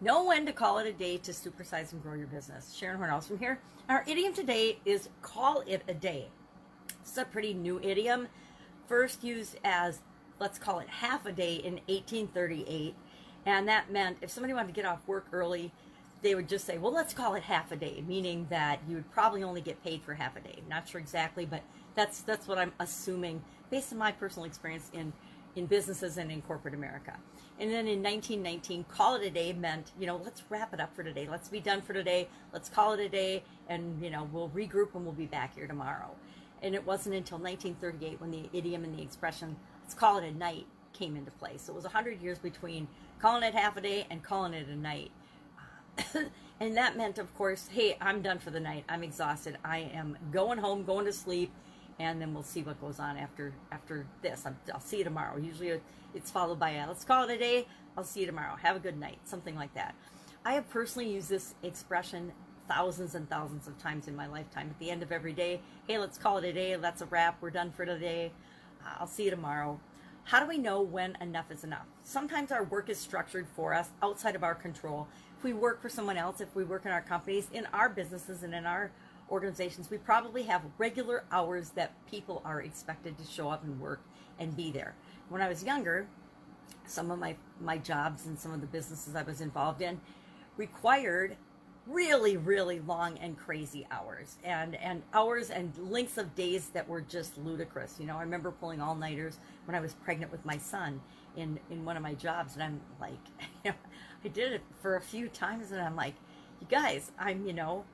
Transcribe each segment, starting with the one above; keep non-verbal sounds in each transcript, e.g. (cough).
Know when to call it a day to supersize and grow your business. Sharon Hornhouse from here. Our idiom today is call it a day. It's a pretty new idiom, first used as let's call it half a day in 1838. And that meant if somebody wanted to get off work early, they would just say, well, let's call it half a day, meaning that you would probably only get paid for half a day. Not sure exactly, but that's that's what I'm assuming based on my personal experience in in businesses and in corporate America. And then in 1919, call it a day meant, you know, let's wrap it up for today. Let's be done for today. Let's call it a day, and you know, we'll regroup and we'll be back here tomorrow. And it wasn't until 1938 when the idiom and the expression "let's call it a night" came into place. So it was 100 years between calling it half a day and calling it a night. (coughs) and that meant, of course, hey, I'm done for the night. I'm exhausted. I am going home, going to sleep, and then we'll see what goes on after after this. i will see you tomorrow. Usually, it's followed by a, let's call it a day. I'll see you tomorrow. Have a good night. Something like that. I have personally used this expression thousands and thousands of times in my lifetime. At the end of every day, hey, let's call it a day. That's a wrap. We're done for today. I'll see you tomorrow. How do we know when enough is enough? Sometimes our work is structured for us outside of our control if we work for someone else, if we work in our companies, in our businesses, and in our organizations, we probably have regular hours that people are expected to show up and work and be there. When I was younger, some of my, my jobs and some of the businesses I was involved in required really, really long and crazy hours and, and hours and lengths of days that were just ludicrous. You know, I remember pulling all nighters when I was pregnant with my son in, in one of my jobs. And I'm like, you (laughs) know, I did it for a few times and I'm like, you guys, I'm, you know,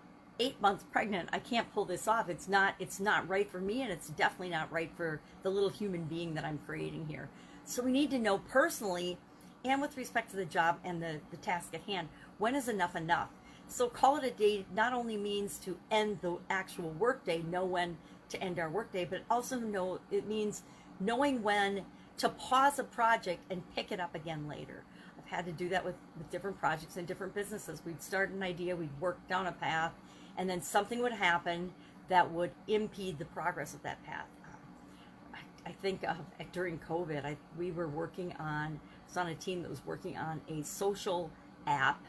eight months pregnant. I can't pull this off. It's not, it's not right for me and it's definitely not right for the little human being that I'm creating here. So we need to know personally and with respect to the job and the, the task at hand, when is enough enough? So call it a day not only means to end the actual workday, know when to end our workday, but also know it means knowing when to pause a project and pick it up again later I've had to do that with, with different projects and different businesses. We'd start an idea, we'd work down a path, and then something would happen that would impede the progress of that path. Um, I, think during COVID, I, we were working on, I was on a team that was working on a social app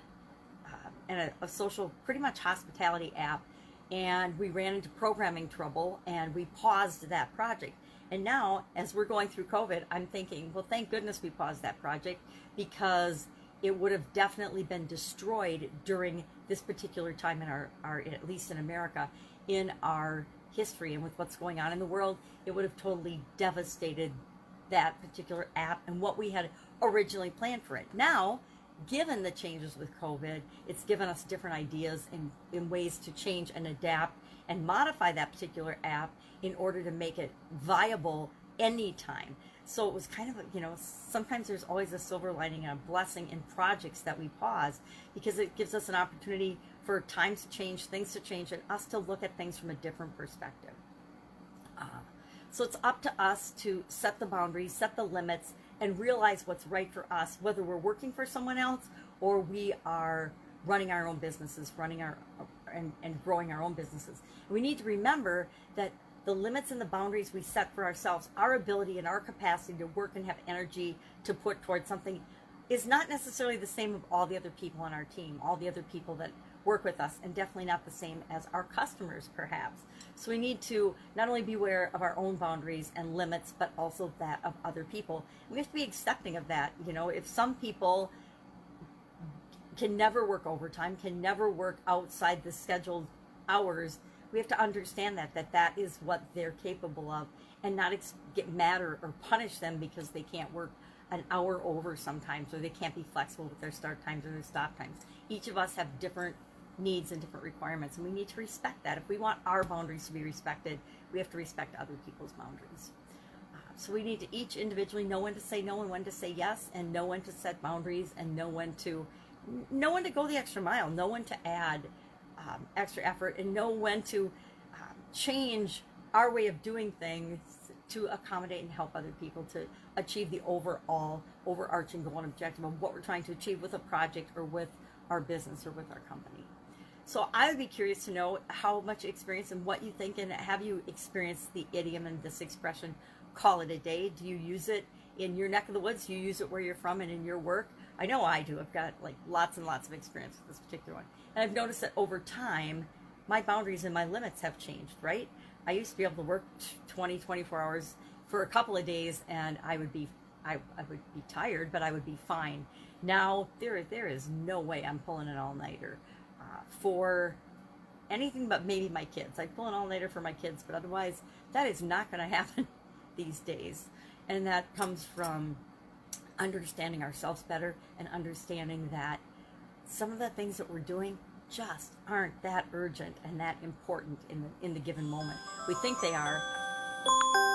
uh, and a, a social, pretty much hospitality app, and we ran into programming trouble and we paused that project and now, as we're going through COVID, I'm thinking, well, thank goodness we paused that project because it would have definitely been destroyed during this particular time in our, our at least in America, in our history and with what's going on in the world, it would have totally devastated that particular app and what we had originally planned for it. Now, given the changes with COVID, it's given us different ideas and in ways to change and adapt and modify that particular app in order to make it viable anytime. So it was kind of, you know, sometimes there's always a silver lining and a blessing in projects that we pause because it gives us an opportunity for times to change, things to change, and us to look at things from a different perspective. Uh, so it's up to us to set the boundaries, set the limits, and realize what's right for us, whether we're working for someone else or we are running our own businesses, running our and, and growing our own businesses. We need to remember that the limits and the boundaries we set for ourselves, our ability and our capacity to work and have energy to put towards something is not necessarily the same of all the other people on our team, all the other people that work with us, and definitely not the same as our customers, perhaps. So we need to not only be aware of our own boundaries and limits, but also that of other people. We have to be accepting of that. You know, if some people can never work overtime, can never work outside the scheduled hours, we have to understand that that that is what they're capable of and not ex- get mad or, or punish them because they can't work an hour over sometimes or they can't be flexible with their start times or their stop times. Each of us have different needs and different requirements and we need to respect that. If we want our boundaries to be respected we have to respect other people's boundaries. Uh, so we need to each individually know when to say no and when to say yes and know when to set boundaries and know when to know when to go the extra mile know when to add um, extra effort and know when to um, change our way of doing things to accommodate and help other people to achieve the overall overarching goal and objective of what we're trying to achieve with a project or with our business or with our company. So I would be curious to know how much experience and what you think and have you experienced the idiom and this expression call it a day? Do you use it in your neck of the woods, Do you use it where you're from and in your work. I know I do. I've got like lots and lots of experience with this particular one. And I've noticed that over time, my boundaries and my limits have changed, right? I used to be able to work 20, 24 hours for a couple of days and I would be I, I would be tired, but I would be fine. Now there there is no way I'm pulling an all nighter uh, for anything but maybe my kids. I pull an all nighter for my kids, but otherwise that is not going (laughs) to happen these days. And that comes from understanding ourselves better and understanding that some of the things that we're doing just aren't that urgent and that important in the, in the given moment. We think they are,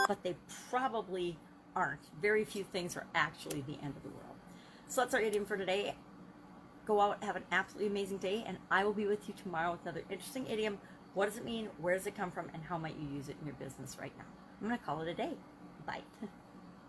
but they probably aren't. Very few things are actually the end of the world. So that's our idiom for today. Go out, have an absolutely amazing day, and I will be with you tomorrow with another interesting idiom. What does it mean? Where does it come from? And how might you use it in your business right now? I'm going to call it a day. Bye. (laughs)